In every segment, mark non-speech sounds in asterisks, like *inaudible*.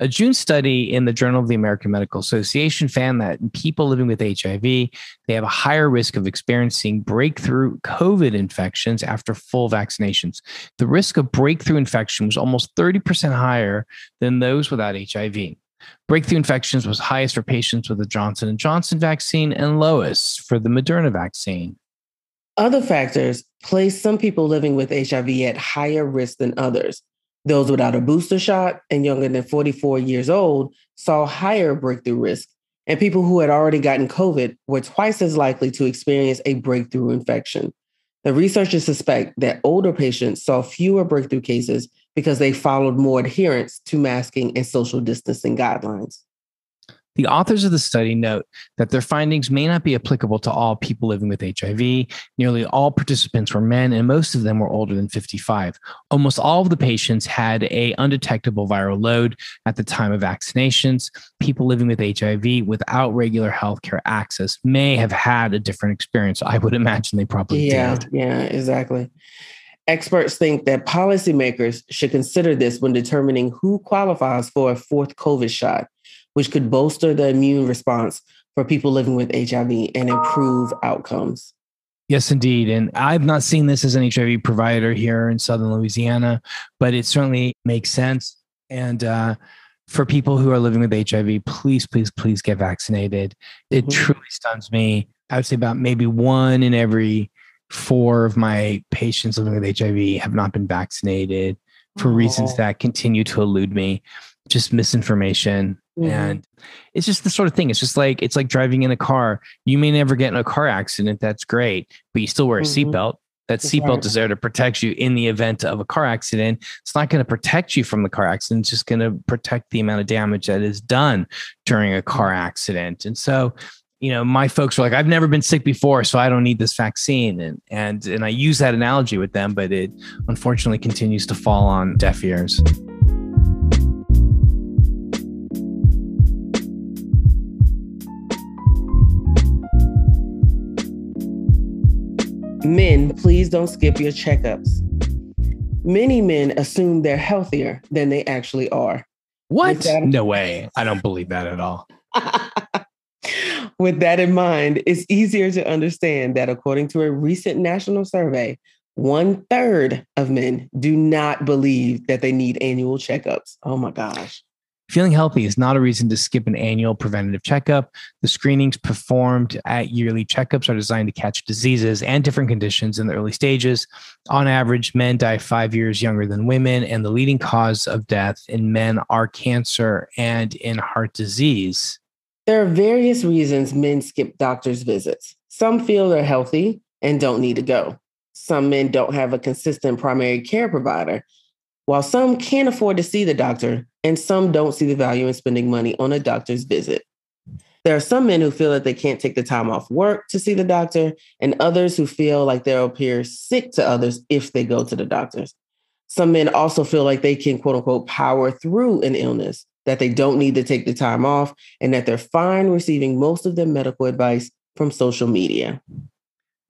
A June study in the Journal of the American Medical Association found that people living with HIV, they have a higher risk of experiencing breakthrough COVID infections after full vaccinations. The risk of breakthrough infection was almost 30% higher than those without HIV. Breakthrough infections was highest for patients with the Johnson & Johnson vaccine and lowest for the Moderna vaccine. Other factors place some people living with HIV at higher risk than others. Those without a booster shot and younger than 44 years old saw higher breakthrough risk, and people who had already gotten COVID were twice as likely to experience a breakthrough infection. The researchers suspect that older patients saw fewer breakthrough cases because they followed more adherence to masking and social distancing guidelines. The authors of the study note that their findings may not be applicable to all people living with HIV. Nearly all participants were men, and most of them were older than 55. Almost all of the patients had a undetectable viral load at the time of vaccinations. People living with HIV without regular healthcare access may have had a different experience. I would imagine they probably yeah, did. Yeah, exactly. Experts think that policymakers should consider this when determining who qualifies for a fourth COVID shot, which could bolster the immune response for people living with HIV and improve outcomes. Yes, indeed. And I've not seen this as an HIV provider here in Southern Louisiana, but it certainly makes sense. And uh, for people who are living with HIV, please, please, please get vaccinated. It Mhm. truly stuns me. I would say about maybe one in every four of my patients living with HIV have not been vaccinated for reasons that continue to elude me. Just misinformation. Mhm. And it's just the sort of thing. It's just like it's like driving in a car. You may never get in a car accident. That's great, but you still wear a Mhm. seatbelt. That seatbelt is there to protect you in the event of a car accident. It's not going to protect you from the car accident. It's just going to protect the amount of damage that is done during a car accident. And so, you know, my folks were like, "I've never been sick before, so I don't need this vaccine." And and and I use that analogy with them, but it unfortunately continues to fall on deaf ears. Men, please don't skip your checkups. Many men assume they're healthier than they actually are. What? That- No way. I don't believe that at all. *laughs* With that in mind, it's easier to understand that according to a recent national survey, one third of men do not believe that they need annual checkups. Oh my gosh. Feeling healthy is not a reason to skip an annual preventative checkup. The screenings performed at yearly checkups are designed to catch diseases and different conditions in the early stages. On average, men die five years younger than women, and the leading cause of death in men are cancer and in heart disease. There are various reasons men skip doctor's visits. Some feel they're healthy and don't need to go. Some men don't have a consistent primary care provider, while some can't afford to see the doctor, and some don't see the value in spending money on a doctor's visit. There are some men who feel that they can't take the time off work to see the doctor, and others who feel like they'll appear sick to others if they go to the doctors. Some men also feel like they can, quote unquote, power through an illness, that they don't need to take the time off, and that they're fine receiving most of their medical advice from social media.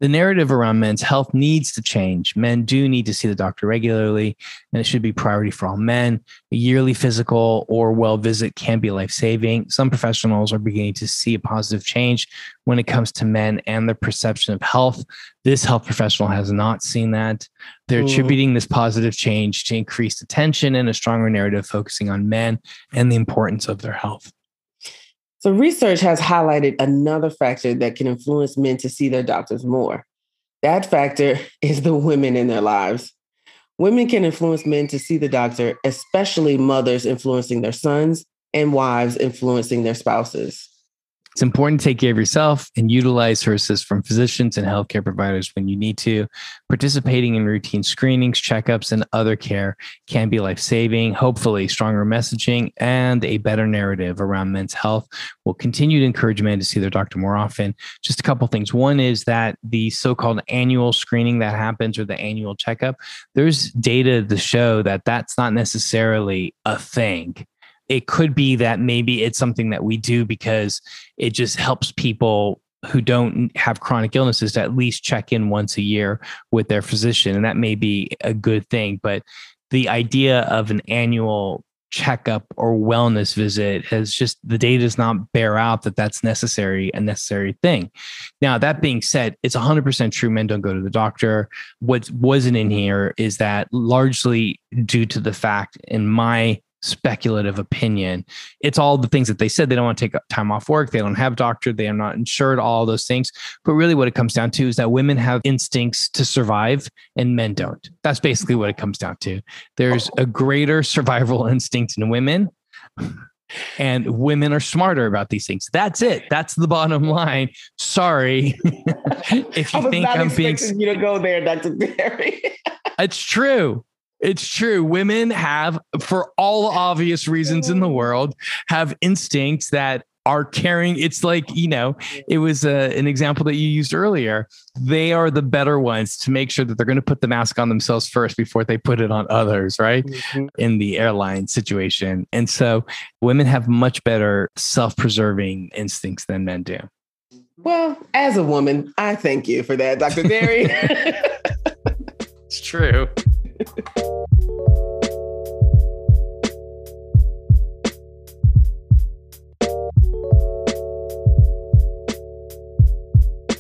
The narrative around men's health needs to change. Men do need to see the doctor regularly, and it should be priority for all men. A yearly physical or well visit can be life saving. Some professionals are beginning to see a positive change when it comes to men and their perception of health. This health professional has not seen that. They're Mm. attributing this positive change to increased attention and a stronger narrative focusing on men and the importance of their health. So, research has highlighted another factor that can influence men to see their doctors more. That factor *laughs* is the women in their lives. Women can influence men to see the doctor, especially mothers influencing their sons and wives influencing their spouses. It's important to take care of yourself and utilize services from physicians and healthcare providers when you need to. Participating in routine screenings, checkups, and other care can be life saving. Hopefully, stronger messaging and a better narrative around men's health will continue to encourage men to see their doctor more often. Just a couple things. One is that the so called annual screening that happens or the annual checkup, there's data to show that that's not necessarily a thing it could be that maybe it's something that we do because it just helps people who don't have chronic illnesses to at least check in once a year with their physician and that may be a good thing. But the idea of an annual checkup or wellness visit has just the data does not bear out that that's necessary a necessary thing. Now that being said it's 100% true men don't go to the doctor. What wasn't in here is that largely due to the fact in my speculative opinion. It's all the things that they said. They don't want to take time off work. They don't have doctor. They are not insured, all those things. But really, what it comes down to is that women have instincts to survive and men don't. That's basically what it comes down to. There's a greater survival *laughs* instinct in women. And women are smarter about these things. That's it. That's the bottom line. Sorry, *laughs* if you think I'm being you to go there, Dr. Barry. *laughs* it's true. It's true. Women have, for all obvious reasons in the world, have instincts that are caring. It's like, you know, it was uh, an example that you used earlier. They are the better ones to make sure that they're going to put the mask on themselves first before they put it on others, right? Mm-hmm. In the airline situation. And so women have much better self preserving instincts than men do. Well, as a woman, I thank you for that, Dr. Dery. *laughs* *laughs* it's true. *laughs*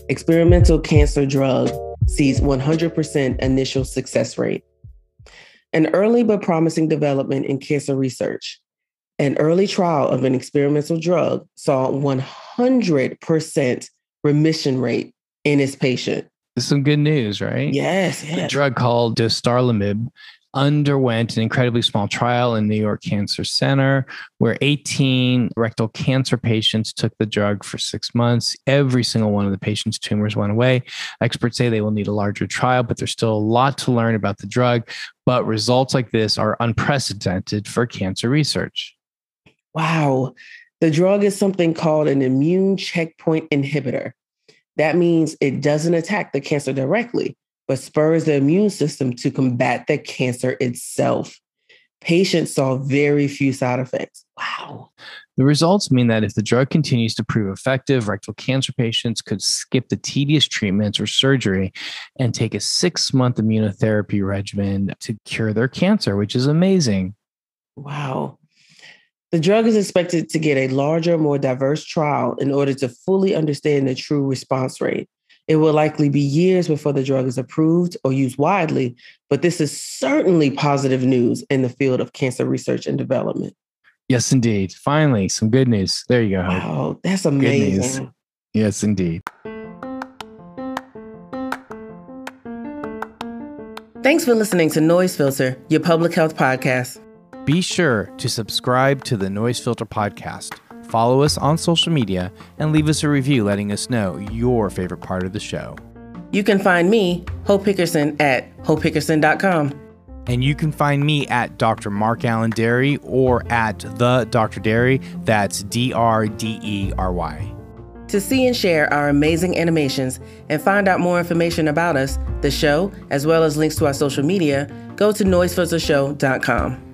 Experimental cancer drug sees 100% initial success rate. An early but promising development in cancer research. An early trial of an experimental drug saw 100% remission rate in its patient some good news, right? Yes, yes. A drug called dostarlimab underwent an incredibly small trial in New York Cancer Center where 18 rectal cancer patients took the drug for six months. Every single one of the patients' tumors went away. Experts say they will need a larger trial, but there's still a lot to learn about the drug. But results like this are unprecedented for cancer research. Wow. The drug is something called an immune checkpoint inhibitor. That means it doesn't attack the cancer directly, but spurs the immune system to combat the cancer itself. Patients saw very few side effects. Wow. The results mean that if the drug continues to prove effective, rectal cancer patients could skip the tedious treatments or surgery and take a six month immunotherapy regimen to cure their cancer, which is amazing. Wow. The drug is expected to get a larger, more diverse trial in order to fully understand the true response rate. It will likely be years before the drug is approved or used widely, but this is certainly positive news in the field of cancer research and development. Yes, indeed. Finally, some good news. There you go. Wow, that's amazing. Yes, indeed. Thanks for listening to Noise Filter, your public health podcast. Be sure to subscribe to the Noise Filter podcast, follow us on social media, and leave us a review letting us know your favorite part of the show. You can find me, Hope Hickerson, at hopehickerson.com. And you can find me at Dr. Mark Alain Dery or at the Dr. Dery. That's D R D E R Y. To see and share our amazing animations and find out more information about us, the show, as well as links to our social media, go to noisefiltershow.com.